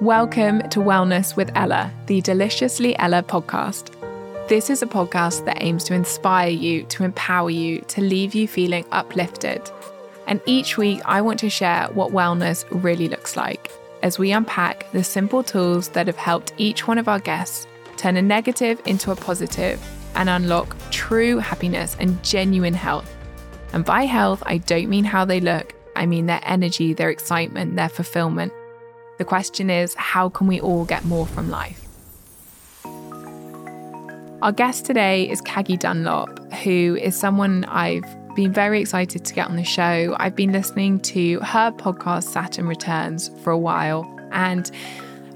Welcome to Wellness with Ella, the Deliciously Ella podcast. This is a podcast that aims to inspire you, to empower you, to leave you feeling uplifted. And each week, I want to share what wellness really looks like as we unpack the simple tools that have helped each one of our guests turn a negative into a positive and unlock true happiness and genuine health. And by health, I don't mean how they look, I mean their energy, their excitement, their fulfillment the question is how can we all get more from life? Our guest today is Caggie Dunlop, who is someone I've been very excited to get on the show. I've been listening to her podcast, Saturn Returns, for a while. And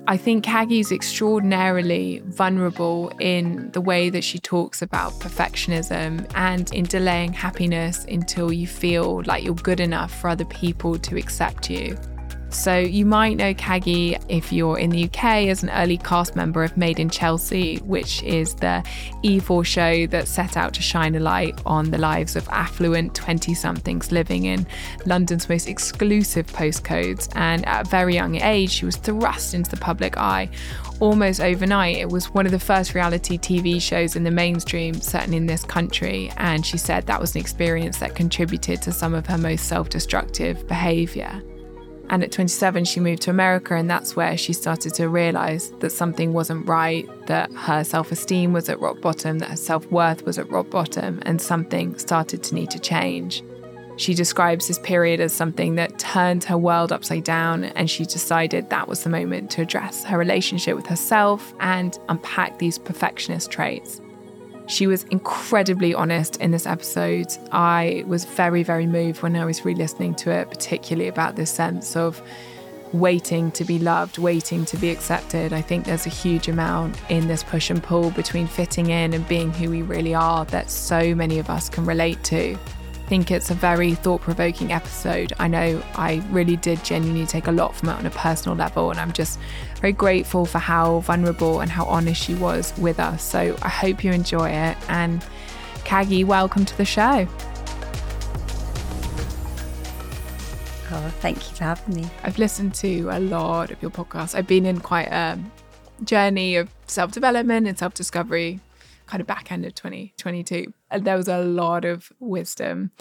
I think Caggie's extraordinarily vulnerable in the way that she talks about perfectionism and in delaying happiness until you feel like you're good enough for other people to accept you. So you might know Caggie if you're in the UK as an early cast member of Made in Chelsea, which is the E4 show that set out to shine a light on the lives of affluent 20 somethings living in London's most exclusive postcodes. And at a very young age, she was thrust into the public eye almost overnight. It was one of the first reality TV shows in the mainstream, certainly in this country. And she said that was an experience that contributed to some of her most self destructive behaviour. And at 27, she moved to America, and that's where she started to realize that something wasn't right, that her self esteem was at rock bottom, that her self worth was at rock bottom, and something started to need to change. She describes this period as something that turned her world upside down, and she decided that was the moment to address her relationship with herself and unpack these perfectionist traits. She was incredibly honest in this episode. I was very, very moved when I was re listening to it, particularly about this sense of waiting to be loved, waiting to be accepted. I think there's a huge amount in this push and pull between fitting in and being who we really are that so many of us can relate to I think it's a very thought provoking episode. I know I really did genuinely take a lot from it on a personal level, and I'm just very grateful for how vulnerable and how honest she was with us. So I hope you enjoy it. And Caggie, welcome to the show. Oh, thank you for having me. I've listened to a lot of your podcasts. I've been in quite a journey of self development and self discovery kind of back end of 2022. And uh, there was a lot of wisdom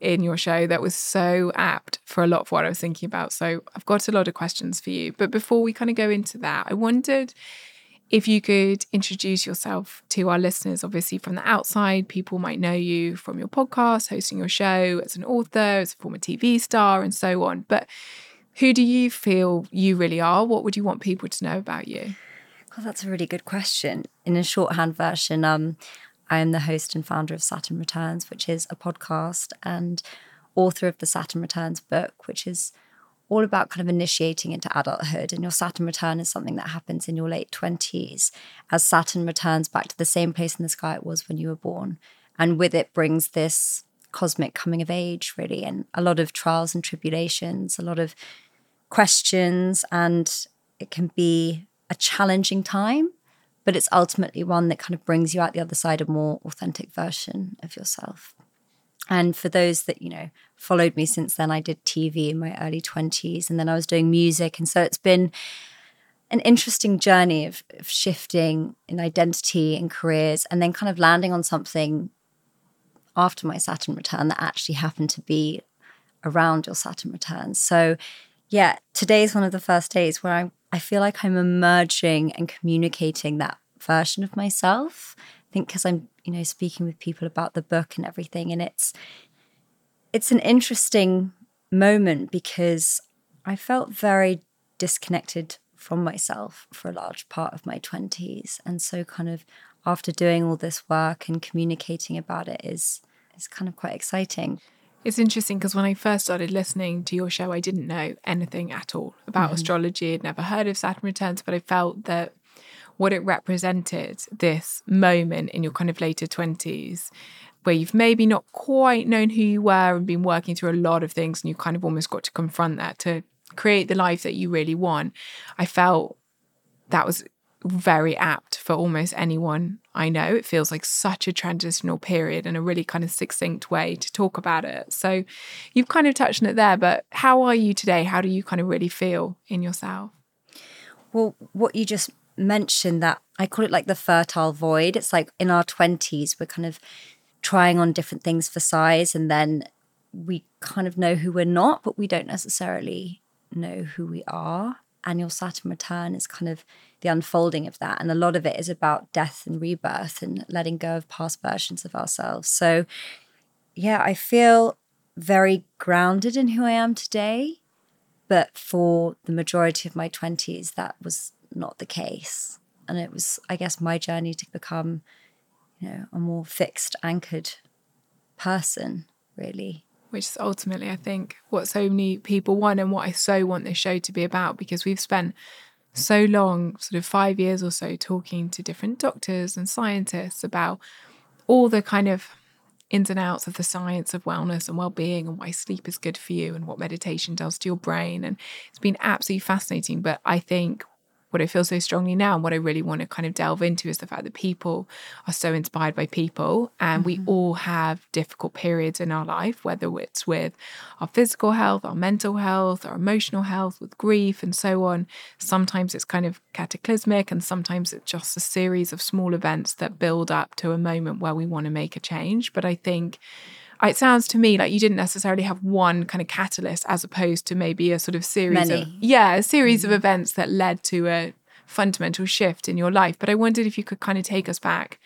in your show that was so apt for a lot of what I was thinking about. So I've got a lot of questions for you. But before we kind of go into that, I wondered if you could introduce yourself to our listeners, obviously from the outside, people might know you from your podcast, hosting your show as an author, as a former TV star, and so on. But who do you feel you really are? What would you want people to know about you? Well, that's a really good question. In a shorthand version, um, I am the host and founder of Saturn Returns, which is a podcast, and author of the Saturn Returns book, which is all about kind of initiating into adulthood. And your Saturn return is something that happens in your late 20s as Saturn returns back to the same place in the sky it was when you were born. And with it brings this cosmic coming of age, really, and a lot of trials and tribulations, a lot of questions, and it can be a challenging time, but it's ultimately one that kind of brings you out the other side a more authentic version of yourself. And for those that, you know, followed me since then, I did TV in my early 20s and then I was doing music. And so it's been an interesting journey of, of shifting in identity and careers and then kind of landing on something after my Saturn return that actually happened to be around your Saturn return. So, yeah, today is one of the first days where I'm I feel like I'm emerging and communicating that version of myself. I think because I'm, you know, speaking with people about the book and everything, and it's it's an interesting moment because I felt very disconnected from myself for a large part of my 20s. And so kind of after doing all this work and communicating about it is is kind of quite exciting. It's interesting because when I first started listening to your show, I didn't know anything at all about mm-hmm. astrology. I'd never heard of Saturn returns, but I felt that what it represented, this moment in your kind of later 20s, where you've maybe not quite known who you were and been working through a lot of things, and you kind of almost got to confront that to create the life that you really want. I felt that was very apt for almost anyone I know. It feels like such a transitional period and a really kind of succinct way to talk about it. So you've kind of touched on it there, but how are you today? How do you kind of really feel in yourself? Well, what you just mentioned that I call it like the fertile void. It's like in our 20s, we're kind of trying on different things for size and then we kind of know who we're not, but we don't necessarily know who we are. And your Saturn return is kind of the unfolding of that. And a lot of it is about death and rebirth and letting go of past versions of ourselves. So, yeah, I feel very grounded in who I am today. But for the majority of my 20s, that was not the case. And it was, I guess, my journey to become, you know, a more fixed, anchored person, really which is ultimately, I think, what so many people want and what I so want this show to be about because we've spent so long, sort of five years or so, talking to different doctors and scientists about all the kind of ins and outs of the science of wellness and well-being and why sleep is good for you and what meditation does to your brain. And it's been absolutely fascinating. But i think what I feel so strongly now and what I really want to kind of delve into is the fact that people are so inspired by people and mm-hmm. we all have difficult periods in our life, whether it's with our physical health, our mental health, our emotional health, with grief and so on. Sometimes it's kind of cataclysmic and sometimes it's just a series of small events that build up to a moment where we want to make a change. But I think it sounds to me like you didn't necessarily have one kind of catalyst as opposed to maybe a sort of series Many. of yeah a series mm-hmm. of mm. events that led to a fundamental shift in your life but i wondered if you could kind of take us back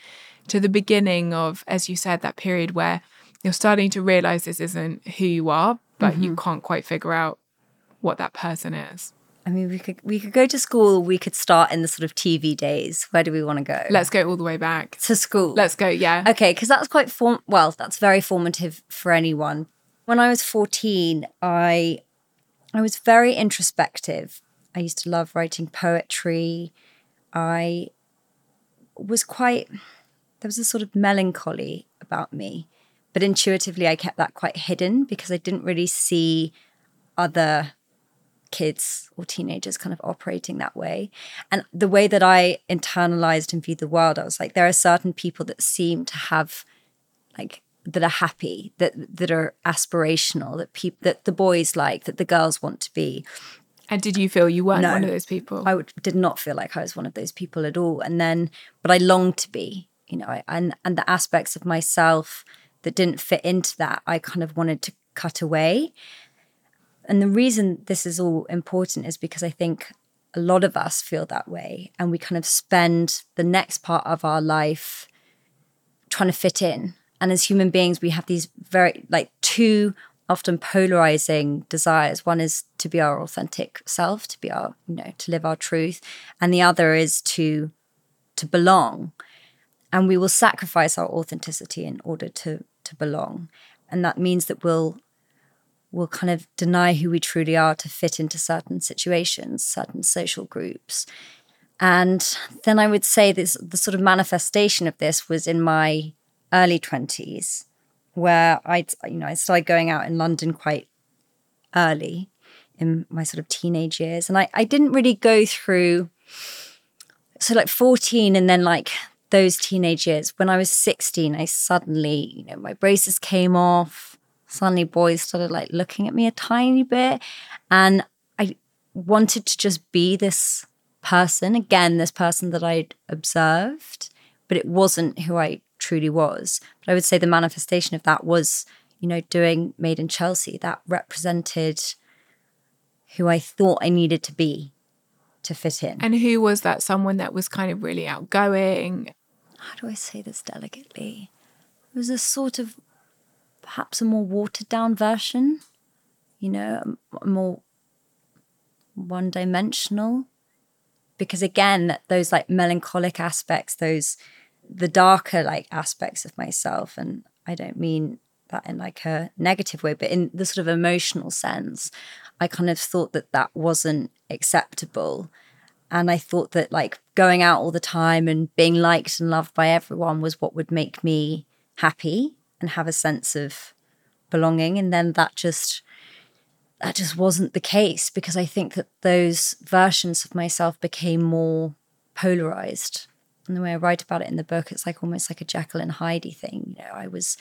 to the beginning of as you said that period where you're starting to realize this isn't who you are but mm-hmm. you can't quite figure out what that person is I mean, we could we could go to school. We could start in the sort of TV days. Where do we want to go? Let's go all the way back to school. Let's go. Yeah. Okay, because that's quite form. Well, that's very formative for anyone. When I was fourteen, I I was very introspective. I used to love writing poetry. I was quite. There was a sort of melancholy about me, but intuitively, I kept that quite hidden because I didn't really see other kids or teenagers kind of operating that way. And the way that I internalized and viewed the world, I was like, there are certain people that seem to have like that are happy, that that are aspirational, that people that the boys like, that the girls want to be. And did you feel you weren't no, one of those people? I did not feel like I was one of those people at all. And then, but I longed to be, you know, I, and and the aspects of myself that didn't fit into that, I kind of wanted to cut away. And the reason this is all important is because I think a lot of us feel that way and we kind of spend the next part of our life trying to fit in. And as human beings, we have these very, like, two often polarizing desires. One is to be our authentic self, to be our, you know, to live our truth. And the other is to, to belong. And we will sacrifice our authenticity in order to, to belong. And that means that we'll will kind of deny who we truly are to fit into certain situations, certain social groups. And then I would say this the sort of manifestation of this was in my early 20s, where I you know I started going out in London quite early in my sort of teenage years. And I, I didn't really go through so like 14 and then like those teenage years. When I was 16, I suddenly, you know, my braces came off suddenly boys started like looking at me a tiny bit. And I wanted to just be this person, again, this person that I'd observed, but it wasn't who I truly was. But I would say the manifestation of that was, you know, doing Made in Chelsea. That represented who I thought I needed to be to fit in. And who was that? Someone that was kind of really outgoing? How do I say this delicately? It was a sort of perhaps a more watered down version, you know, more one dimensional. Because again, those like melancholic aspects, those the darker like aspects of myself, and I don't mean that in like a negative way, but in the sort of emotional sense, I kind of thought that that wasn't acceptable. And I thought that like going out all the time and being liked and loved by everyone was what would make me happy and have a sense of belonging and then that just that just wasn't the case because i think that those versions of myself became more polarized. And the way i write about it in the book it's like almost like a jekyll and hyde thing. You know i was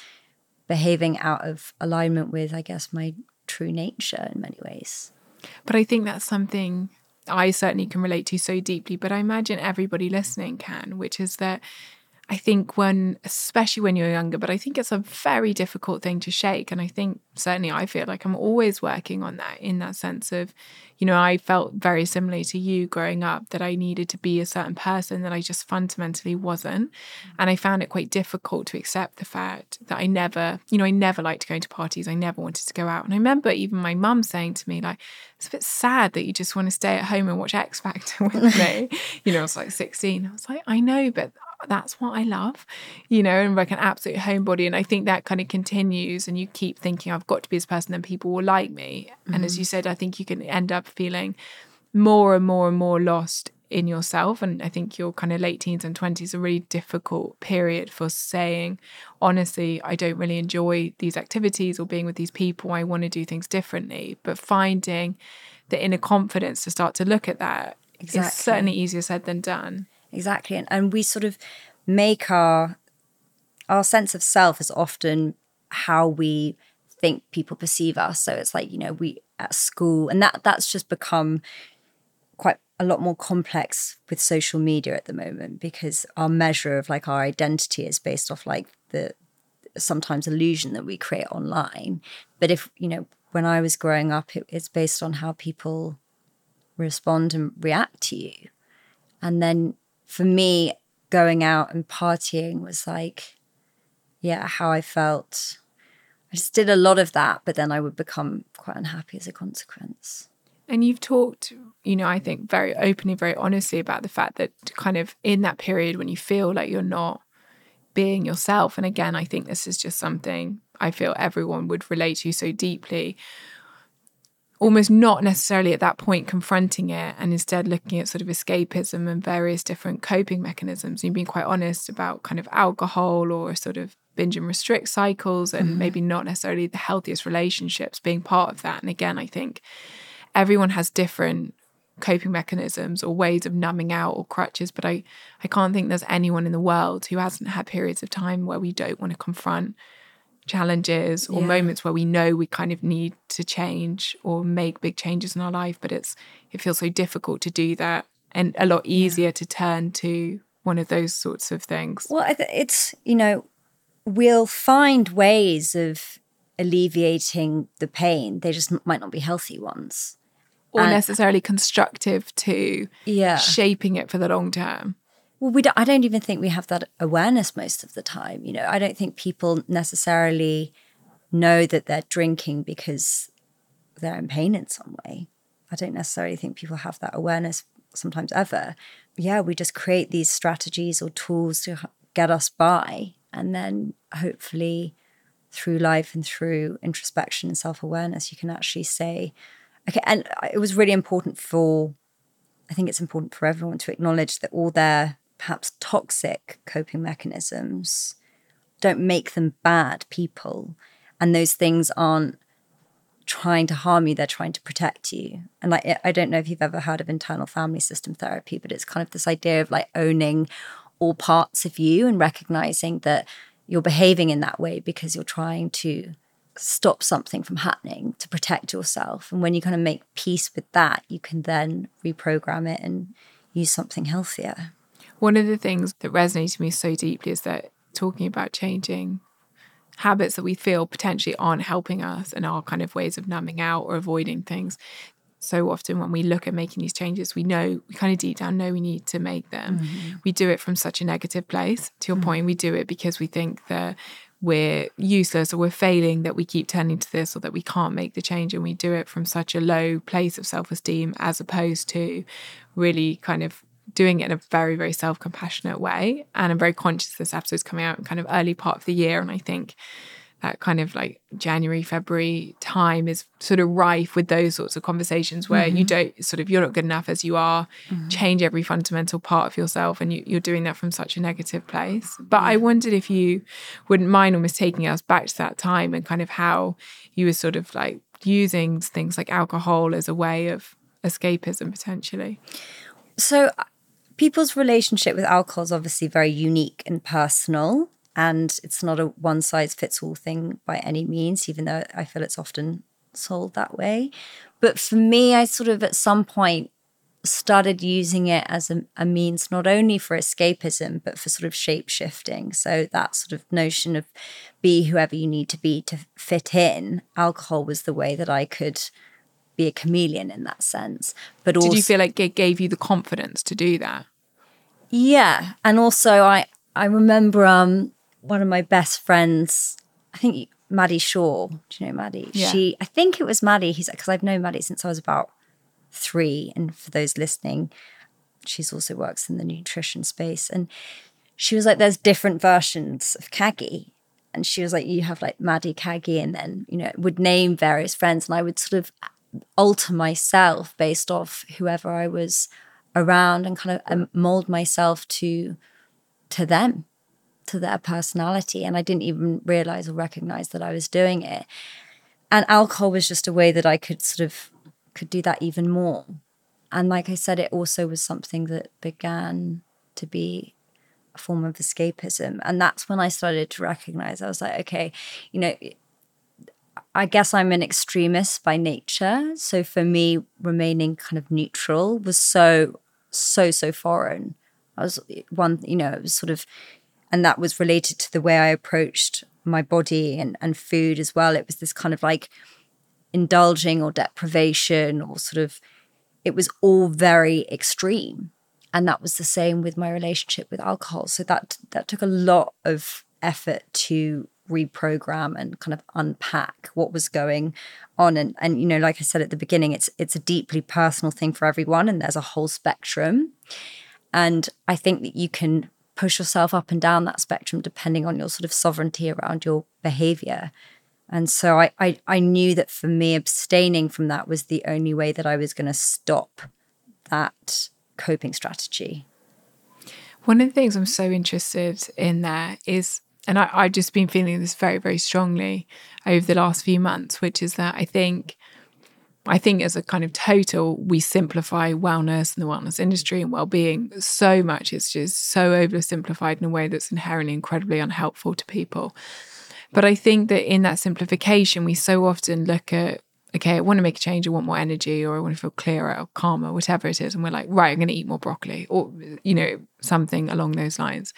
behaving out of alignment with i guess my true nature in many ways. But i think that's something I certainly can relate to so deeply, but I imagine everybody listening can, which is that I think when, especially when you're younger, but I think it's a very difficult thing to shake. And I think certainly I feel like I'm always working on that in that sense of, you know, I felt very similarly to you growing up that I needed to be a certain person that I just fundamentally wasn't. Mm. And I found it quite difficult to accept the fact that I never, you know, I never liked going to parties. I never wanted to go out. And I remember even my mum saying to me, like, it's a bit sad that you just want to stay at home and watch X Factor with me. you know, I was like 16. I was like, I know, but that's what I love, you know, and like an absolute homebody. And I think that kind of continues and you keep thinking, I've got to be this person, then people will like me. Mm-hmm. And as you mm-hmm. said, I think you can end up feeling more and more and more lost in yourself. And I think your kind of late teens and 20s a really difficult period for saying, honestly, I don't really enjoy these activities or being with these people. I want to do things differently. But finding the inner confidence to start to look at that exactly. is certainly easier said than done exactly. And, and we sort of make our our sense of self is often how we think people perceive us. So it's like you know we at school and that that's just become quite a lot more complex with social media at the moment because our measure of like our identity is based off like the sometimes illusion that we create online. But if you know when i was growing up it, it's based on how people respond and react to you. And then for me, going out and partying was like, yeah, how I felt. I just did a lot of that, but then I would become quite unhappy as a consequence. And you've talked, you know, I think very openly, very honestly about the fact that kind of in that period when you feel like you're not being yourself. And again, I think this is just something I feel everyone would relate to so deeply almost not necessarily at that point confronting it and instead looking at sort of escapism and various different coping mechanisms. You've been quite honest about kind of alcohol or sort of binge and restrict cycles and mm-hmm. maybe not necessarily the healthiest relationships being part of that. And again, I think everyone has different coping mechanisms or ways of numbing out or crutches, but I, I can't think there's anyone in the world who hasn't had periods of time where we don't want to confront challenges or yeah. moments where we know we kind of need to change or make big changes in our life but it's it feels so difficult to do that and a lot easier yeah. to turn to one of those sorts of things well it's you know we'll find ways of alleviating the pain they just might not be healthy ones or and, necessarily constructive to yeah. shaping it for the long term well we don't, i don't even think we have that awareness most of the time you know. I don't think people necessarily know that they're drinking because they're in pain in some way. I don't necessarily think people have that awareness sometimes ever. Yeah we just create these strategies or tools to get us by and then hopefully through life and through introspection and self-awareness you can actually say okay and uh, it was really important for i think it's important for everyone to acknowledge that all their perhaps toxic coping mechanisms don't make them bad people. And those things aren't trying to harm you, they're trying to protect you. And like, I don't know if you've ever heard of internal family system therapy, but it's kind of this idea of like owning all parts of you and recognizing that you're behaving in that way because you're trying to stop something from happening to protect yourself. And when you kind of make peace with that, you can then reprogram it and use something healthier. One of the things that resonates with me so deeply is that talking about changing habits that we feel potentially aren't helping us and are kind of ways of numbing out or avoiding things. So often when we look at making these changes, we know, we kind of deep down know we need to make them. Mm-hmm. We do it from such a negative place. To your mm-hmm. point, we do it because we think that we're useless or we're failing, that we keep turning to this or that we can't make the change. And we do it from such a low place of self esteem as opposed to really kind of doing it in a very, very self compassionate way. And I'm very conscious this episode's coming out in kind of early part of the year. And I think that kind of like January, February time is sort of rife with those sorts of conversations where mm-hmm. you don't sort of, you're not good enough as you are, mm-hmm. change every fundamental part of yourself. And you, are doing that from such a negative place. But I wondered if you wouldn't mind almost taking us back to that time and kind of how you were sort of like using things like alcohol as a way of escapism potentially. So people's relationship with alcohol is obviously very unique and personal. And it's not a one size fits all thing by any means, even though I feel it's often sold that way. But for me, I sort of at some point started using it as a, a, means not only for escapism but for sort of shape shifting so that sort of notion of be whoever you need to be to fit in alcohol was the way that i could be a chameleon in that sense but did also, you feel like it gave you the confidence to do that yeah and also i i remember um one of my best friends i think maddie shaw do you know maddie yeah. she i think it was maddie he's because i've known maddie since i was about three. And for those listening, she's also works in the nutrition space. And she was like, there's different versions of Caggie. And she was like, you have like Maddie Caggie, and then, you know, would name various friends. And I would sort of alter myself based off whoever I was around and kind of um, mold myself to to them to their personality and i didn't even realize or recognize that i was doing it and alcohol was just a way that i could sort of could do that even more. And like I said, it also was something that began to be a form of escapism. And that's when I started to recognize I was like, okay, you know, I guess I'm an extremist by nature. So for me, remaining kind of neutral was so, so, so foreign. I was one, you know, it was sort of, and that was related to the way I approached my body and, and food as well. It was this kind of like, indulging or deprivation or sort of it was all very extreme and that was the same with my relationship with alcohol so that that took a lot of effort to reprogram and kind of unpack what was going on. And and you know like i said at the beginning it's it's a deeply personal thing for everyone and there's a whole spectrum. And i think that you can push yourself up and down that spectrum depending on your sort of sovereignty around your behavior. And so I, I, I knew that for me, abstaining from that was the only way that I was going to stop that coping strategy. One of the things I'm so interested in there is, and I, I've just been feeling this very, very strongly over the last few months, which is that I think I think as a kind of total, we simplify wellness and the wellness industry and well-being so much. It's just so oversimplified in a way that's inherently incredibly unhelpful to people. But I think that in that simplification, we so often look at, okay, I want to make a change, I want more energy, or I want to feel clearer or calmer, whatever it is. And we're like, right, I'm going to eat more broccoli, or, you know, something along those lines.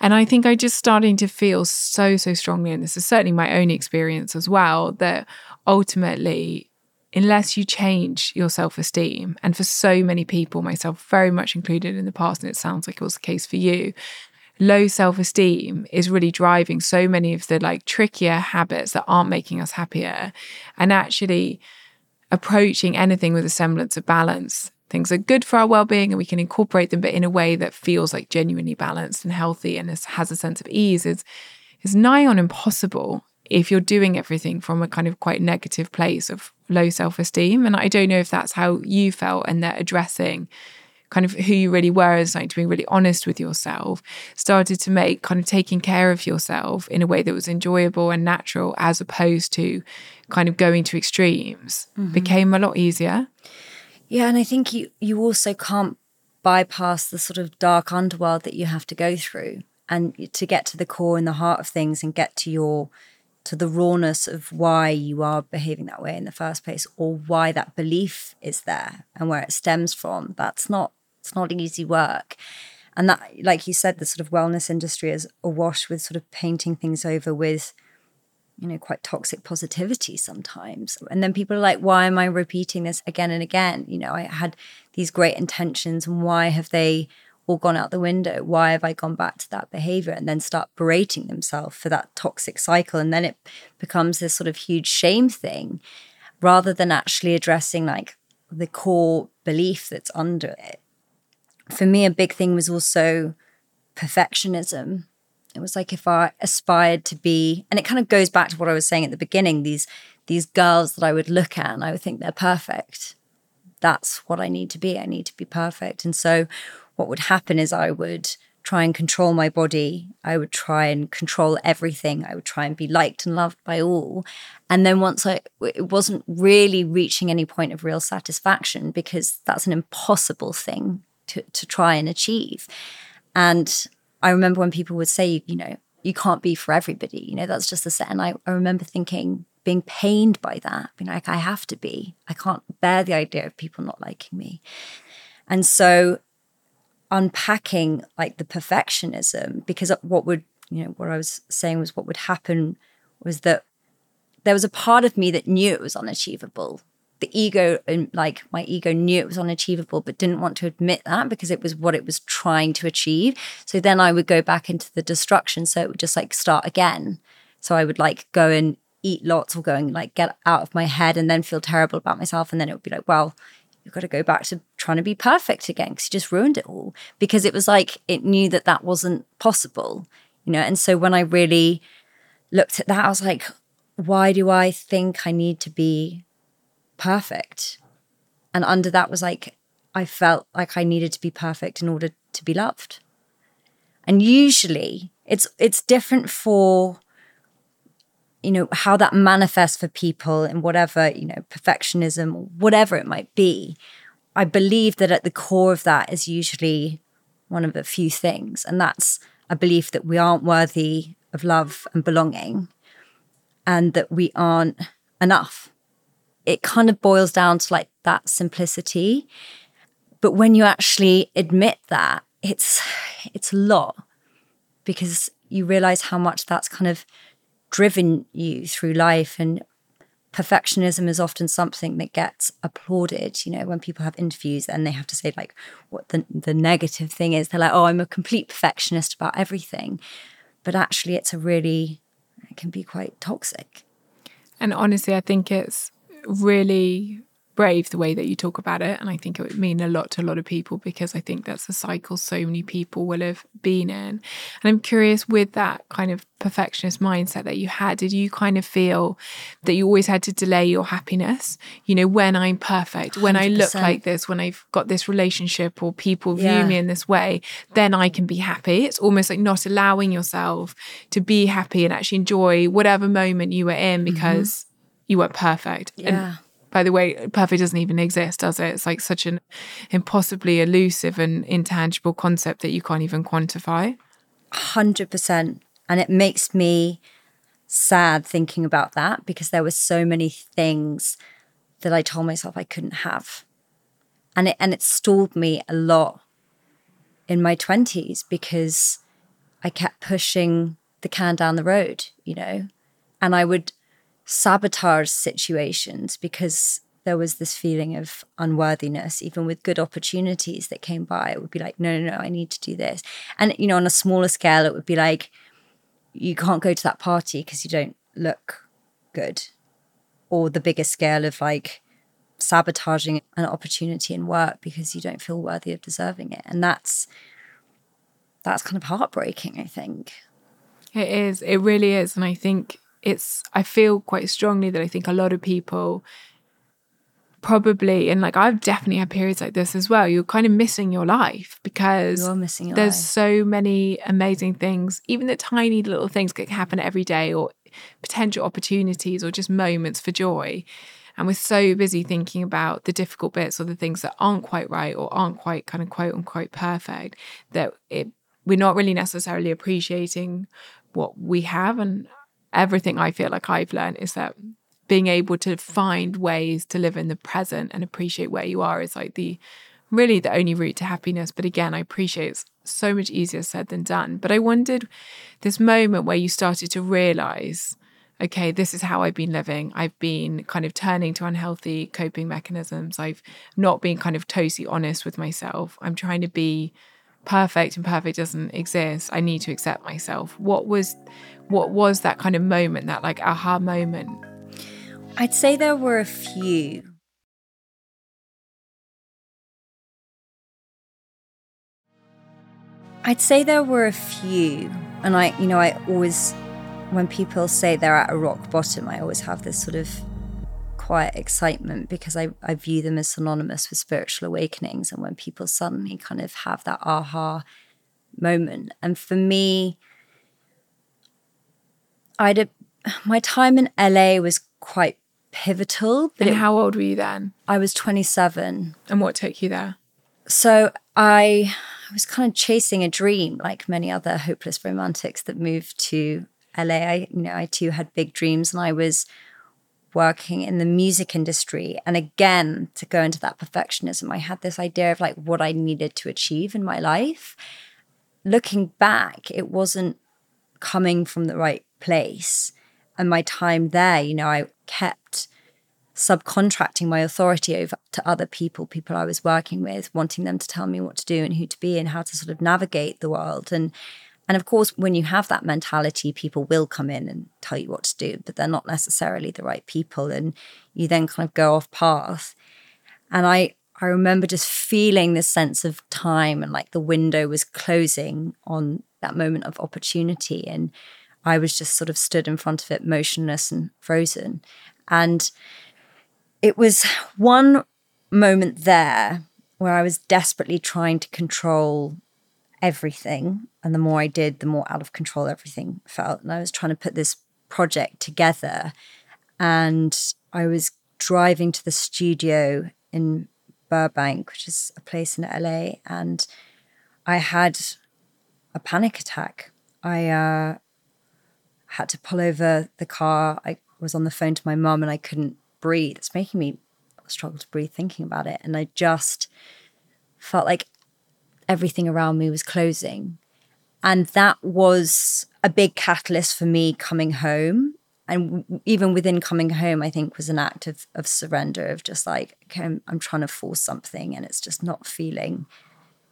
And I think I'm just starting to feel so, so strongly, and this is certainly my own experience as well, that ultimately, unless you change your self esteem, and for so many people, myself very much included in the past, and it sounds like it was the case for you, low self esteem is really driving so many of the like trickier habits that aren't making us happier. And actually approaching anything with a semblance of balance. Things are good for our well being and we can incorporate them, but in a way that feels like genuinely balanced and healthy and has a sense of ease is, is nigh on impossible if you're doing everything from a kind of quite negative place of low self esteem. And I don't know if that's how you felt and they're addressing kind of who you really were and starting to be really honest with yourself, started to make kind of taking care of yourself in a way that was enjoyable and natural as opposed to kind of going to extremes mm-hmm. became a lot easier. Yeah, and I think you you also can't bypass the sort of dark underworld that you have to go through and to get to the core and the heart of things and get to your to the rawness of why you are behaving that way in the first place or why that belief is there and where it stems from that's not it's not easy work. And that, like you said, the sort of wellness industry is awash with sort of painting things over with, you know, quite toxic positivity sometimes. And then people are like, why am I repeating this again and again? You know, I had these great intentions, and why have they all gone out the window? Why have I gone back to that behavior? And then start berating themselves for that toxic cycle. And then it becomes this sort of huge shame thing rather than actually addressing like the core belief that's under it for me, a big thing was also perfectionism. It was like if I aspired to be, and it kind of goes back to what I was saying at the beginning. These these girls that I would look at and I would think they're perfect. That's what I need to be. I need to be perfect. And so, what would happen is I would try and control my body. I would try and control everything. I would try and be liked and loved by all. And then once I, it wasn't really reaching any point of real satisfaction because that's an impossible thing to, to try and achieve. And I remember when people would say, you know, you can't be for everybody, you know, that's just the set. And I, I remember thinking, being pained by that, being like, I have to be. I can't bear the idea of people not liking me. And so unpacking like the perfectionism, because what would, you know, what I was saying was what would happen was that there was a part of me that knew it was unachievable. The ego and like my ego knew it was unachievable, but didn't want to admit that because it was what it was trying to achieve. So then I would go back into the destruction. So it would just like start again. So I would like go and eat lots or go and like get out of my head and then feel terrible about myself. And then it would be like, well, you've got to go back to trying to be perfect again because you just ruined it all. Because it was like it knew that that wasn't possible, you know. And so when I really looked at that, I was like, why do I think I need to be perfect? And under that was like, I felt like I needed to be perfect in order to be loved. And usually it's it's different for you know how that manifests for people in whatever you know perfectionism or whatever it might be i believe that at the core of that is usually one of a few things and that's a belief that we aren't worthy of love and belonging and that we aren't enough it kind of boils down to like that simplicity. But when you actually admit that it's it's a lot because you realize how much that's kind of driven you through life. And perfectionism is often something that gets applauded you know when people have interviews and they have to say like what the, the negative thing is. They're like oh i'm a complete perfectionist about everything. But actually it's a really it can be quite toxic. And honestly i think it's really brave the way that you talk about it. And I think it would mean a lot to a lot of people because I think that's a cycle so many people will have been in. And I'm curious with that kind of perfectionist mindset that you had, did you kind of feel that you always had to delay your happiness? You know, when I'm perfect, when 100%. I look like this, when I've got this relationship or people view yeah. me in this way, then I can be happy. It's almost like not allowing yourself to be happy and actually enjoy whatever moment you were in mm-hmm. because mm-hmm. You weren't perfect. Yeah. And by the way, perfect doesn't even exist, does it? It's like such an impossibly elusive and intangible concept that you can't even quantify. 100%. And it makes me sad thinking about that because there were so many things that I told myself I couldn't have. And it and it stalled me a lot in my 20s because I kept pushing the can down the road, you know. And I would sabotage situations because there was this feeling of unworthiness, even with good opportunities that came by. It would be like, no, no, no, I need to do this. And, you know, on a smaller scale, it would be like, you can't go to that party because you don't look good. Or the bigger scale of like sabotaging an opportunity in work because you don't feel worthy of deserving it. And that's, that's kind of heartbreaking, I think. It is. It really is. And I think it's I feel quite strongly that I think a lot of people probably and like I've definitely had periods like this as well. You're kind of missing your life because you're missing there's life. so many amazing things, even the tiny little things that can happen every day or potential opportunities or just moments for joy. And we're so busy thinking about the difficult bits or the things that aren't quite right or aren't quite kind of quote unquote perfect that it we're not really necessarily appreciating what we have and everything I feel like I've learned is that being able to find ways to live in the present and appreciate where you are is like the really the only route to happiness. But again, I appreciate it's so much easier said than done. But I wondered this moment where you started to realize, okay, this is how I've been living. I've been kind of turning to unhealthy coping mechanisms. I've not been kind of totally honest with myself. I'm trying to be perfect and perfect doesn't exist. I need to accept myself. What was what was that kind of moment, that like aha moment? I'd say there were a few. I'd say there were a few. And I, you know, I always, when people say they're at a rock bottom, I always have this sort of quiet excitement because I, I view them as synonymous with spiritual awakenings. And when people suddenly kind of have that aha moment. And for me, I'd my time in LA was quite pivotal. But and it, how old were you then? I was 27. And what took you there? So I, I was kind of chasing a dream, like many other hopeless romantics that moved to LA. I, you know, I too had big dreams, and I was working in the music industry. And again, to go into that perfectionism, I had this idea of like what I needed to achieve in my life. Looking back, it wasn't coming from the right place. And my time there, you know, I kept subcontracting my authority over to other people, people I was working with, wanting them to tell me what to do and who to be and how to sort of navigate the world. And and of course, when you have that mentality, people will come in and tell you what to do, but they're not necessarily the right people. And you then kind of go off path. And I I remember just feeling this sense of time and like the window was closing on that moment of opportunity. And I was just sort of stood in front of it, motionless and frozen. And it was one moment there where I was desperately trying to control everything. And the more I did, the more out of control everything felt. And I was trying to put this project together. And I was driving to the studio in Burbank, which is a place in LA. And I had a panic attack. I uh, had to pull over the car. I was on the phone to my mum and I couldn't breathe. It's making me struggle to breathe thinking about it. And I just felt like everything around me was closing. And that was a big catalyst for me coming home. And even within coming home, I think was an act of, of surrender, of just like, okay, I'm, I'm trying to force something and it's just not feeling,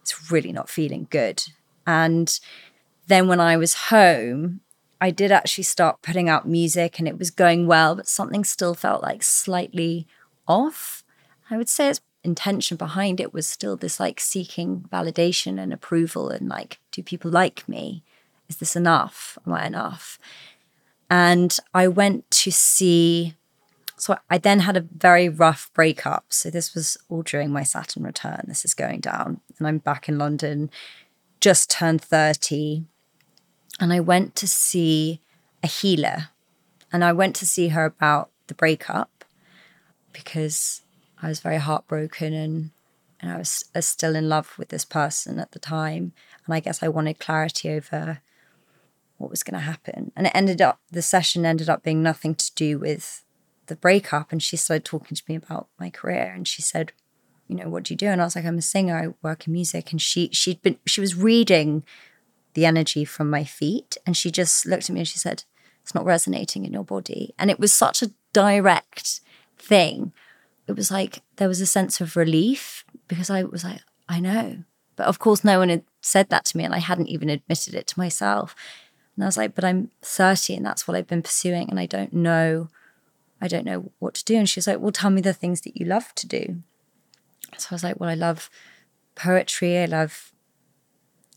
it's really not feeling good. And then when I was home, I did actually start putting out music and it was going well, but something still felt like slightly off. I would say its intention behind it was still this like seeking validation and approval and like, do people like me? Is this enough? Am I enough? And I went to see, so I then had a very rough breakup. So this was all during my Saturn return. This is going down. And I'm back in London, just turned 30 and I went to see a healer. And I went to see her about the breakup because I was very heartbroken and and I was, was still in love with this person at the time. And I guess I wanted clarity over what was going to happen. And it ended up, the session ended up being nothing to do with the breakup. And she started talking to me about my career. And she said, you know, what do you do? And I was like, I'm a singer. I work in music. And she she'd been she was reading the energy from my feet. And she just looked at me and she said, It's not resonating in your body. And it was such a direct thing. It was like there was a sense of relief because I was like, I know. But of course, no one had said that to me and I hadn't even admitted it to myself. And I was like, but I'm 30 and that's what I've been pursuing. And I don't know, I don't know what to do. And she was like, well, tell me the things that you love to do. So I was like, well, I love poetry. I love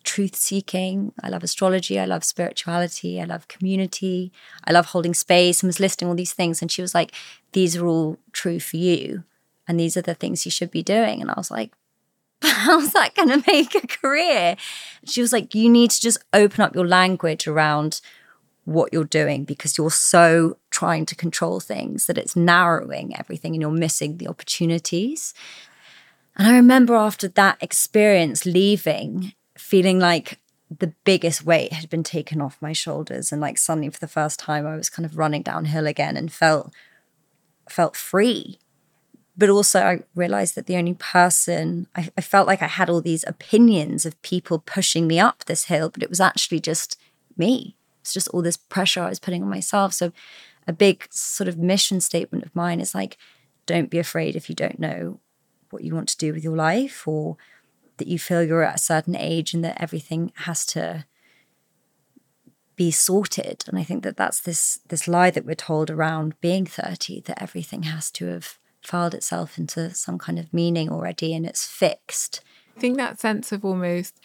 truth seeking. I love astrology. I love spirituality. I love community. I love holding space and was listing all these things. And she was like, These are all true for you. And these are the things you should be doing. And I was like, How's that going to make a career? She was like, You need to just open up your language around what you're doing because you're so trying to control things that it's narrowing everything and you're missing the opportunities. And I remember after that experience leaving, feeling like the biggest weight had been taken off my shoulders and like suddenly for the first time I was kind of running downhill again and felt felt free but also I realized that the only person I, I, felt like I had all these opinions of people pushing me up this hill, but it was actually just me. It's just all this pressure I was putting on myself. So a big sort of mission statement of mine is like, don't be afraid if you don't know what you want to do with your life or that you feel you're at a certain age and that everything has to be sorted. And i think that that's this this lie that we're told around being 30 that everything has to have filed itself into some kind of meaning already and it's fixed. I think that sense of almost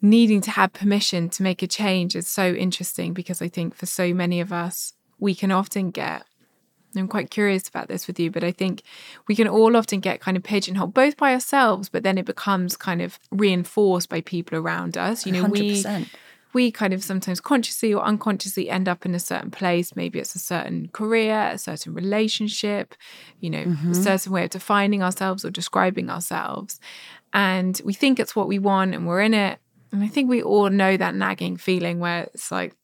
needing to have permission to make a change is so interesting because i think for so many of us we can often get I'm quite curious about this with you, but I think we can all often get kind of pigeonholed, both by ourselves, but then it becomes kind of reinforced by people around us. You know, 100%. we we kind of sometimes consciously or unconsciously end up in a certain place. Maybe it's a certain career, a certain relationship, you know, mm-hmm. a certain way of defining ourselves or describing ourselves. And we think it's what we want and we're in it. And I think we all know that nagging feeling where it's like,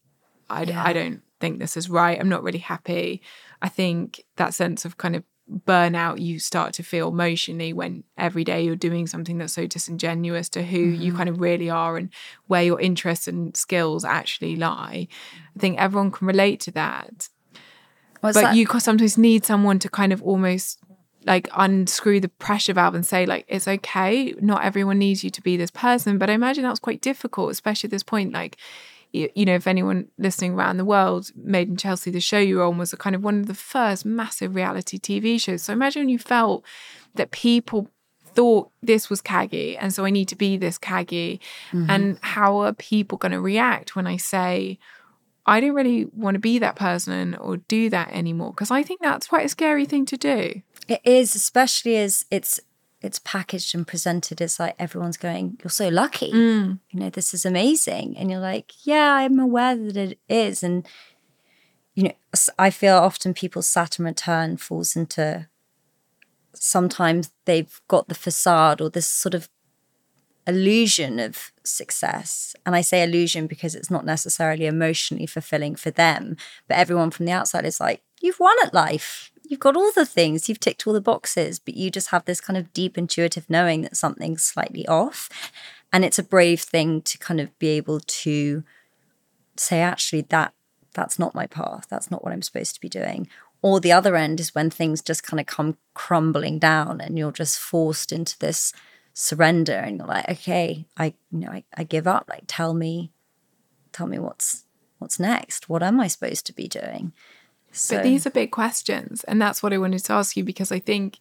I, yeah. I don't think this is right. I'm not really happy. I think that sense of kind of burnout you start to feel emotionally when every day you're doing something that's so disingenuous to who mm-hmm. you kind of really are and where your interests and skills actually lie. I think everyone can relate to that. What's but that? you sometimes need someone to kind of almost like unscrew the pressure valve and say like it's okay not everyone needs you to be this person but i imagine that's quite difficult especially at this point like you, know if anyone listening around the world made in chelsea the show you were on was a kind of one of the first massive reality tv shows so imagine you felt that people thought this was Caggie, and so I need to be this Caggie. Mm-hmm. And how are people going to react when I say, I don't really want to be that person or do that anymore? Because I think that's quite a scary thing to do. It is, especially as it's it's packaged and presented as like everyone's going, You're so lucky. Mm. You know, this is amazing. And you're like, Yeah, I'm aware that it is. And you know, I feel often people's Saturn return falls into sometimes they've got the facade or this sort of illusion of success. And I say illusion because it's not necessarily emotionally fulfilling for them, but everyone from the outside is like, You've won at life you've got all the things, you've ticked all the boxes, but you just have this kind of deep intuitive knowing that something's slightly off. And it's a brave thing to kind of be able to say, actually, that that's not my path. That's not what I'm supposed to be doing. Or the other end is when things just kind of come crumbling down and you're just forced into this surrender and you're like, okay, I you know, I, I give up. Like tell me, tell me what's what's next. What am I supposed to be doing? So. But these are big questions. And that's what I wanted to ask you because I think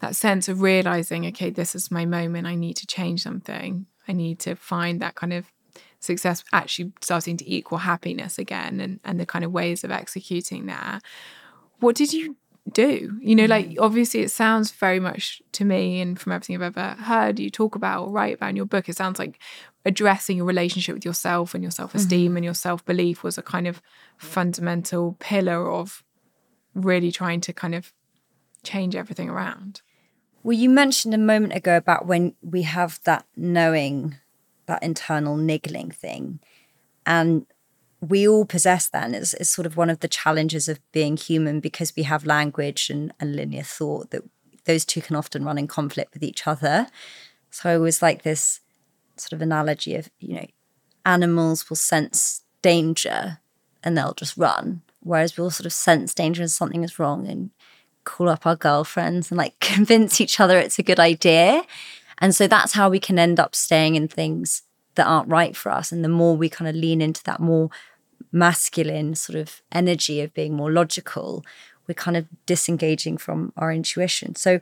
that sense of realizing, okay, this is my moment. I need to change something. I need to find that kind of success actually starting to equal happiness again and, and the kind of ways of executing that. What did you do. You know, like mm. obviously it sounds very much to me and from everything I've ever heard you talk about or write about in your book, it sounds like addressing your relationship with yourself and your self-esteem mm-hmm. and your self-belief was a kind of fundamental pillar of really trying to kind of change everything around. Well, you mentioned a moment ago about when we have that knowing, that internal niggling thing. And we all possess that and it's, it's, sort of one of the challenges of being human because we have language and, and linear thought that those two can often run in conflict with each other. So i always like this sort of analogy of you know animals will sense danger and they'll just run whereas we'll sort of sense danger and something is wrong and call up our girlfriends and like convince each other it's a good idea. And so that's how we can end up staying in things that aren't right for us. And the more we kind of lean into that more masculine sort of energy of being more logical, we're kind of disengaging from our intuition. So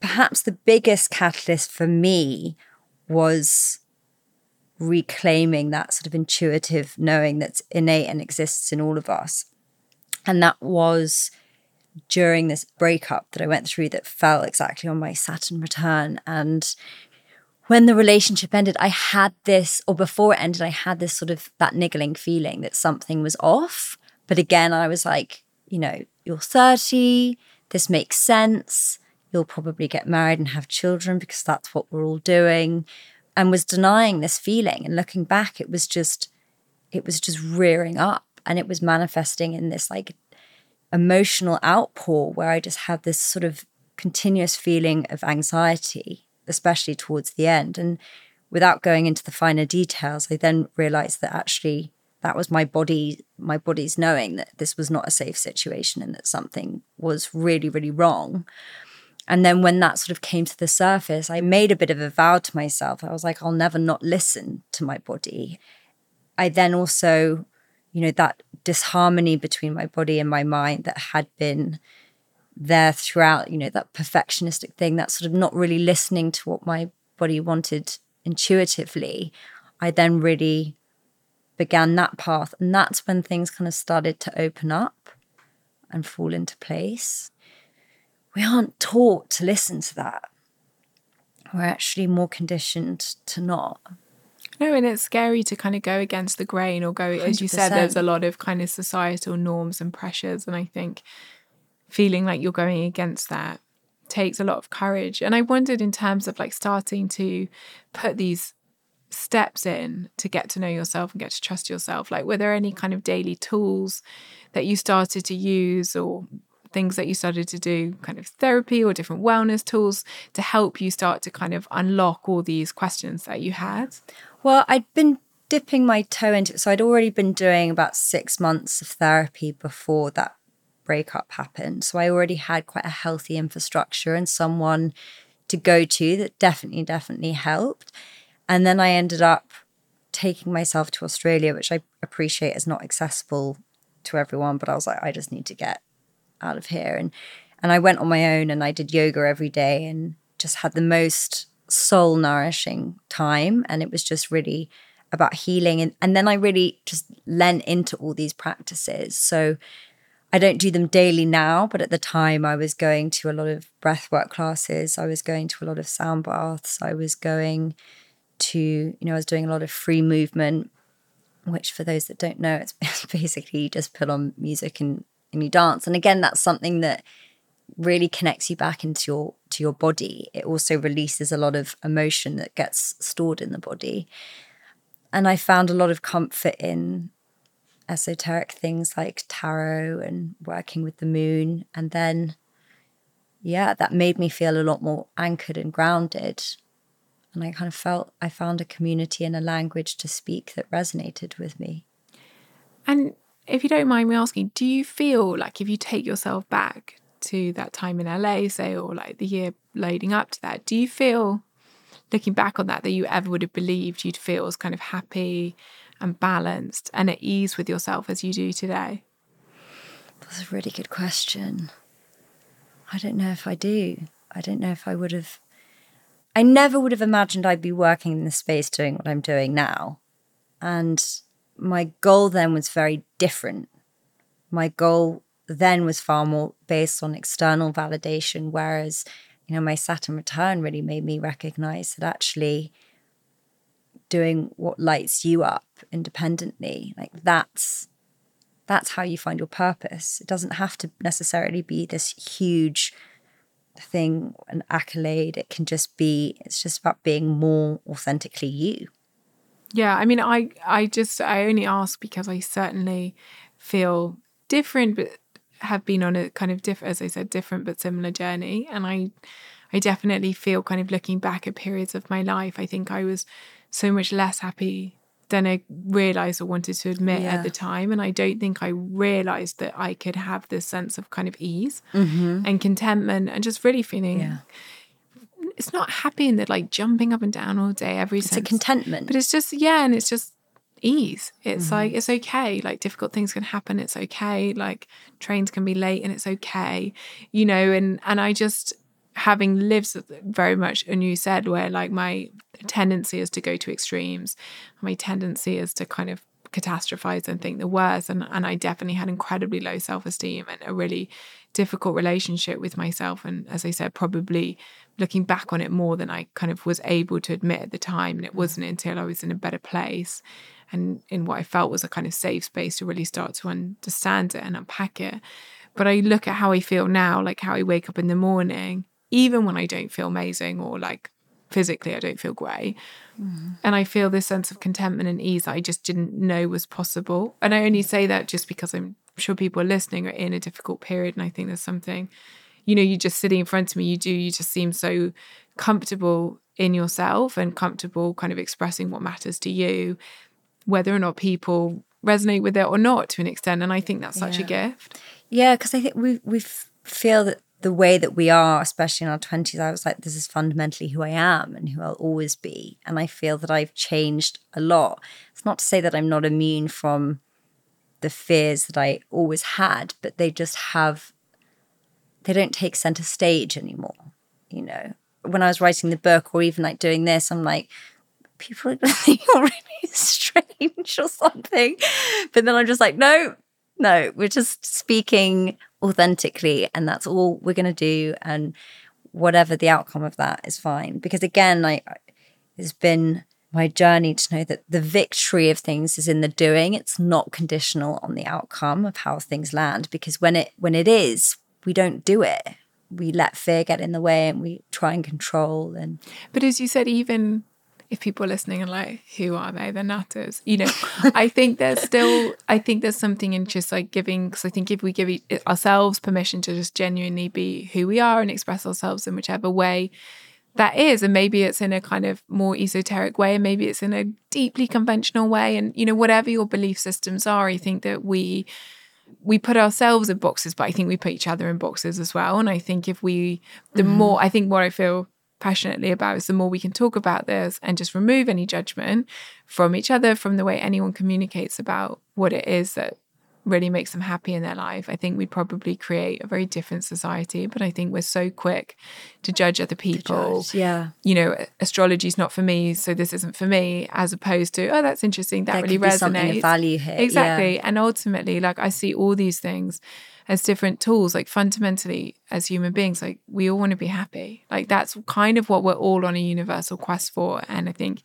perhaps the biggest catalyst for me was reclaiming that sort of intuitive knowing that's innate and exists in all of us. And that was during this breakup that I went through that fell exactly on my Saturn return. And when the relationship ended, I had this, or before it ended, I had this sort of that niggling feeling that something was off. But again, I was like, you know, you're 30, this makes sense. You'll probably get married and have children because that's what we're all doing. And was denying this feeling. And looking back, it was just, it was just rearing up and it was manifesting in this like emotional outpour where I just had this sort of continuous feeling of anxiety especially towards the end. And without going into the finer details, I then realized that actually that was my body, my body's knowing that this was not a safe situation and that something was really, really wrong. And then when that sort of came to the surface, I made a bit of a vow to myself. I was like, I'll never not listen to my body. I then also, you know, that disharmony between my body and my mind that had been there throughout, you know, that perfectionistic thing, that sort of not really listening to what my body wanted intuitively, I then really began that path. And that's when things kind of started to open up and fall into place. We aren't taught to listen to that. We're actually more conditioned to not. No, and it's scary to kind of go against the grain or go, as 100%. you said, there's a lot of kind of societal norms and pressures. And I think feeling like you're going against that takes a lot of courage. And I wondered in terms of like starting to put these steps in to get to know yourself and get to trust yourself? Like, were there any kind of daily tools that you started to use or things that you started to do, kind of therapy or different wellness tools to help you start to kind of unlock all these questions that you had? Well, I'd been dipping my toe into it. So I'd already been doing about six months of therapy before that breakup happened. So I already had quite a healthy infrastructure and someone to go to that definitely, definitely helped. And then I ended up taking myself to Australia, which I appreciate is not accessible to everyone, but I was like, I just need to get out of here. And and I went on my own and I did yoga every day and just had the most soul nourishing time. And it was just really about healing. And, and then I really just lent into all these practices. So I don't do them daily now, but at the time I was going to a lot of breathwork classes. I was going to a lot of sound baths. I was going to, you know, I was doing a lot of free movement, which for those that don't know, it's, basically you just put on music and, and you dance. And again, that's something that really connects you back into your to your body. It also releases a lot of emotion that gets stored in the body. And I found a lot of comfort in esoteric things like tarot and working with the moon. And then, yeah, that made me feel a lot more anchored and grounded. And I kind of felt I found a community and a language to speak that resonated with me. And if you don't mind me asking, do you feel like if you take yourself back to that time in LA, say, or like the year leading up to that, do you feel, looking back on that, that you ever would have believed you'd feel as kind of happy and balanced and at ease with yourself as you do today? That's a really good question. I don't know if I do. I don't know if I would have. I never would have imagined I'd be working in this space doing what I'm doing now. And my goal then was very different. My goal then was far more based on external validation, whereas, you know, my Saturn return really made me recognize that actually doing what lights you up independently like that's that's how you find your purpose. It doesn't have to necessarily be this huge thing an accolade. It can just be it's just about being more authentically you. Yeah i mean i i just i only ask because i certainly feel different but have been on a kind of different as i said different but similar journey. And i i definitely feel kind of looking back at periods of my life i think i was so much less happy than I realized or wanted to admit yeah. at the time. And I don't think I realized that I could have this sense of kind of ease mm-hmm. and contentment and just really feeling. Yeah. It's not happy and that like jumping up and down all day every It's sense. a contentment. But it's just, yeah, and it's just ease. It's mm-hmm. like, it's okay. Like difficult things can happen. It's okay. Like trains can be late and it's okay. You know, and and I just having lived very much and you said where like my tendency is to go to extremes my tendency is to kind of catastrophize and think the worst and, and i definitely had incredibly low self-esteem and a really difficult relationship with myself and as i said probably looking back on it more than i kind of was able to admit at the time and it mm. wasn't until i was in a better place and in what i felt was a kind of safe space to really start to understand it and unpack it. But i look at how i feel now like how i wake up in the morning even when I don't feel amazing or like physically I don't feel great. Mm. And I feel this sense of contentment and ease that I just didn't know was possible. And I only say that just because I'm sure people are listening are in a difficult period. And I think there's something, you know, you just sitting in front of me, you do, you just seem so comfortable in yourself and comfortable kind of expressing what matters to you, whether or not people resonate with it or not to an extent. And I think that's such yeah. a gift. Yeah, because I think we we feel that the way that we are, especially in our 20s, I was like, this is fundamentally who I am and who I'll always be. And I feel that I've changed a lot. It's not to say that I'm not immune from the fears that I always had, but they just have, they don't take center stage anymore. You know, when I was writing the book or even like doing this, I'm like, people are going to think you're really strange or something. But then I'm just like, no, no, we're just speaking authentically, and that's all we're going to do. And whatever the outcome of that is fine. Because again, like it's been my journey to know that the victory of things is in the doing. It's not conditional on the outcome of how things land. Because when it when it is, we don't do it. We let fear get in the way and we try and control and But as you said, even if people are listening and like, who are they? They're nutters. You know, I think there's still, I think there's something in just like giving, because I think if we give ourselves permission to just genuinely be who we are and express ourselves in whichever way that is, and maybe it's in a kind of more esoteric way, and maybe it's in a deeply conventional way, and you know, whatever your belief systems are, I think that we, we put ourselves in boxes, but I think we put each other in boxes as well. And I think if we, the mm-hmm. more, I think what I feel passionately about is the more we can talk about this and just remove any judgment from each other, from the way anyone communicates about what it is that really makes them happy in their life, I think we'd probably create a very different society. But I think we're so quick to judge other people. Judge, yeah. You know, astrology is not for me, so this isn't for me, as opposed to, oh, that's interesting. That there really resonates. Something of value here. Exactly. Yeah. And ultimately, like I see all these things as different tools like fundamentally as human beings like we all want to be happy. Like that's kind of what we're all on a universal quest for and i think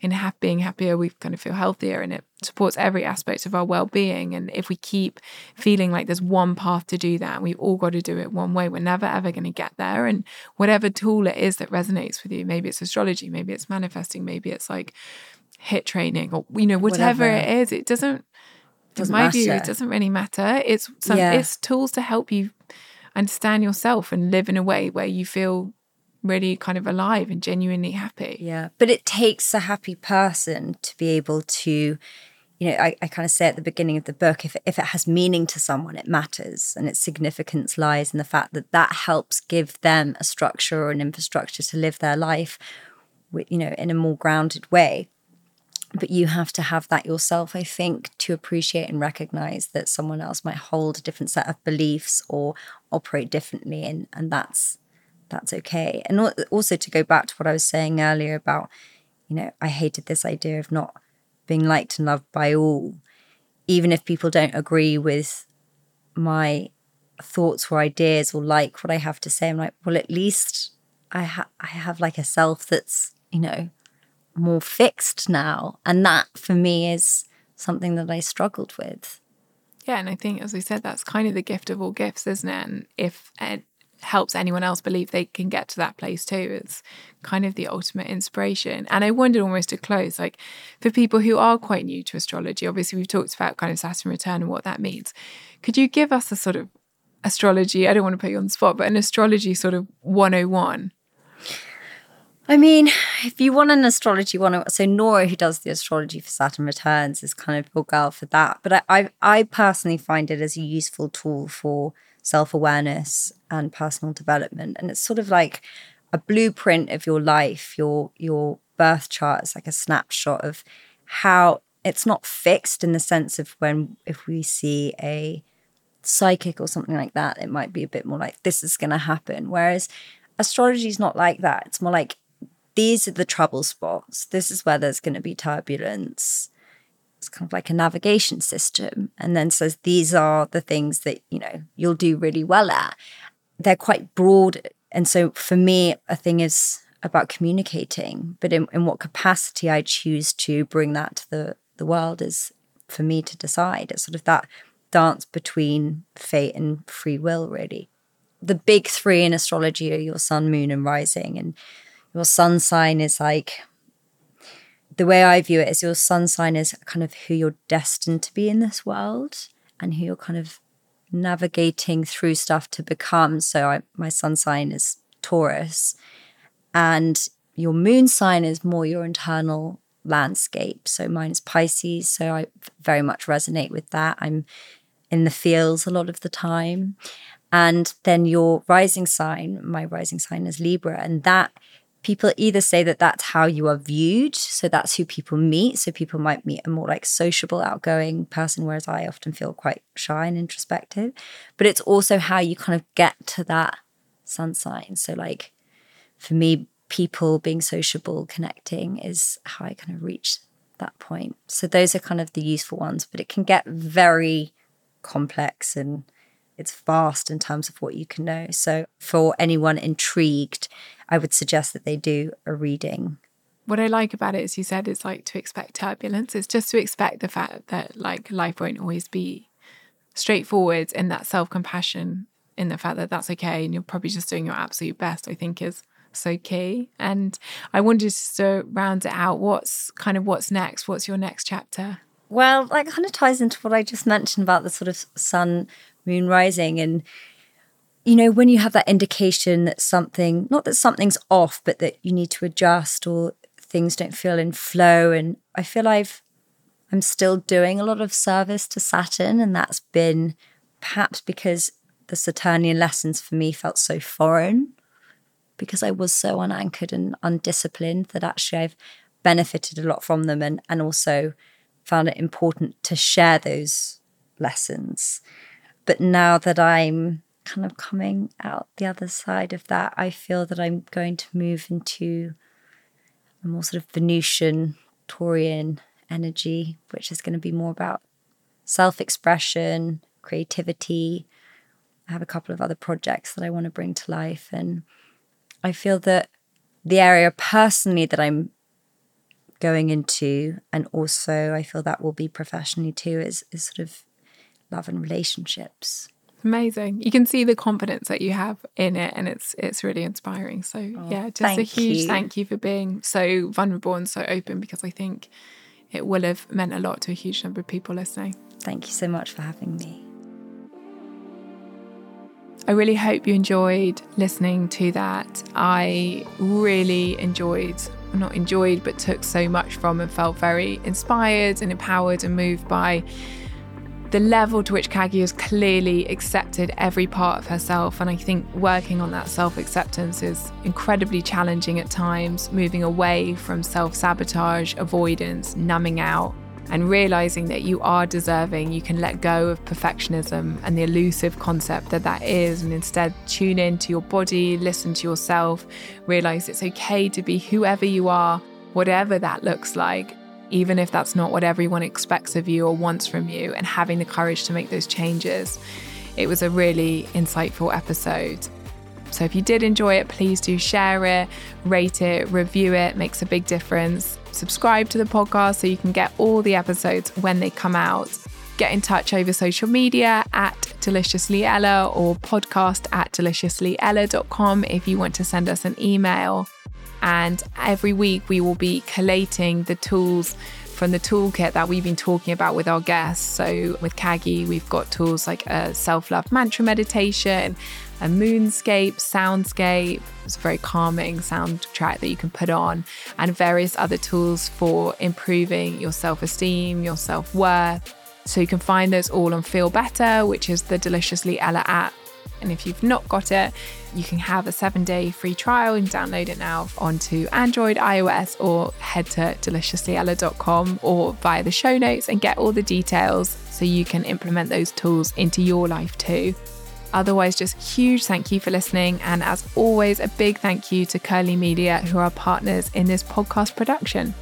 in ha- being happier we kind of feel healthier and it supports every aspect of our well-being. And if we keep feeling like there's one path to do that we've all got to do it one way we're never ever going to get there. And whatever tool it is that resonates with you maybe it's astrology maybe it's manifesting maybe it's like HIIT training or you know whatever, whatever. it is it doesn't doesn't my matter. view, it doesn't really matter. It's some yeah. it's tools to help you understand yourself and live in a way where you feel really kind of alive and genuinely happy. Yeah. But it takes a happy person to be able to, you know, I, I kind of say at the beginning of the book, if, if it has meaning to someone, it matters. And its significance lies in the fact that that helps give them a structure or an infrastructure to live their life, with, you know, in a more grounded way but you have to have that yourself i think to appreciate and recognize that someone else might hold a different set of beliefs or operate differently and and that's that's okay. And also to go back to what i was saying earlier about you know i hated this idea of not being liked and loved by all. Even if people don't agree with my thoughts or ideas or like what i have to say i'm like well at least i ha- i have like a self that's you know more fixed now. And that for me is something that I struggled with. Yeah, and I think, as we said, that's kind of the gift of all gifts, isn't it? And if it helps anyone else believe they can get to that place too, it's kind of the ultimate inspiration. And I wondered almost to close, like for people who are quite new to astrology, obviously we've talked about kind of Saturn return and what that means. Could you give us a sort of astrology? I don't want to put you on the spot, but an astrology sort of 101 I mean, if you want an astrology one, so Nora, who does the astrology for Saturn Returns, is kind of your girl for that. But I, I, I personally find it as a useful tool for self awareness and personal development, and it's sort of like a blueprint of your life, your your birth chart. It's like a snapshot of how it's not fixed in the sense of when if we see a psychic or something like that, it might be a bit more like this is going to happen. Whereas astrology is not like that. It's more like these are the trouble spots. This is where there's going to be turbulence. It's kind of like a navigation system. And then says these are the things that, you know, you'll do really well at. They're quite broad. And so for me, a thing is about communicating, but in, in what capacity I choose to bring that to the, the world is for me to decide. It's sort of that dance between fate and free will, really. The big three in astrology are your sun, moon, and rising. And your sun sign is like the way I view it is your sun sign is kind of who you're destined to be in this world and who you're kind of navigating through stuff to become. So I, my sun sign is Taurus, and your moon sign is more your internal landscape. So mine is Pisces. So I very much resonate with that. I'm in the fields a lot of the time. And then your rising sign, my rising sign is Libra, and that people either say that that's how you are viewed so that's who people meet so people might meet a more like sociable outgoing person whereas i often feel quite shy and introspective. But it's also how you kind of get to that sun sign. So like for me people being sociable connecting is how i kind of reach that point. So those are kind of the useful ones but it can get very complex and it's vast in terms of what you can know. So, for anyone intrigued, I would suggest that they do a reading. What I like about it, as you said, is like to expect turbulence. It's just to expect the fact that like life won't always be straightforward and that self compassion in the fact that that's okay and you're probably just doing your absolute best, I think is so key. And I wanted to round it out. What's kind of what's next? What's your next chapter? Well, that kind of ties into what I just mentioned about the sort of sun, moon rising. And, you know, when you have that indication that something, not that something's off, but that you need to adjust or things don't feel in flow. And I feel I've, I'm still doing a lot of service to Saturn. And that's been perhaps because the Saturnian lessons for me felt so foreign because I was so unanchored and undisciplined that actually I've benefited a lot from them and, and also found it important to share those lessons. But now that I'm kind of coming out the other side of that, I feel that I'm going to move into a more sort of Venusian, Taurian energy, which is going to be more about self expression, creativity. I have a couple of other projects that I want to bring to life. And I feel that the area personally that I'm going into, and also I feel that will be professionally too, is, is sort of love and relationships. Amazing. You can see the confidence that you have in it and it's it's really inspiring. So oh, yeah, just a huge you. thank you for being so vulnerable and so open because I think it will have meant a lot to a huge number of people listening. Thank you so much for having me. I really hope you enjoyed listening to that. I really enjoyed, not enjoyed, but took so much from and felt very inspired and empowered and moved by the level to which Caggie has clearly accepted every part of herself. And I think working on that self acceptance is incredibly challenging at times, moving away from self sabotage, avoidance, numbing out and realizing that you are deserving, you can let go of perfectionism and the elusive concept that that is, and instead tune in to your body, listen to yourself, realize it's okay to be whoever you are, whatever that looks like, even if that's not what everyone expects of you or wants from you, and having the courage to make those changes. It was a really insightful episode. So if you did enjoy it, please do share it, rate it, review it, makes a big difference. Subscribe to the podcast so you can get all the episodes when they come out. Get in touch over social media at Deliciously Ella or podcast at deliciouslyella.com if you want to send us an email. And every week we will be collating the tools from the toolkit that we've been talking about with our guests. So with Caggie, we've got tools like a self-love mantra meditation, a moonscape, soundscape, it's a very calming soundtrack that you can put on, and various other tools for improving your self-esteem, your self-worth. So you can find those all on Feel Better, which is the Deliciously Ella app. And if you've not got it, you can have a seven day free trial and download it now onto Android, iOS, or head to deliciouslyella.com or via the show notes and get all the details so you can implement those tools into your life too. Otherwise, just huge thank you for listening. And as always, a big thank you to Curly Media, who are partners in this podcast production.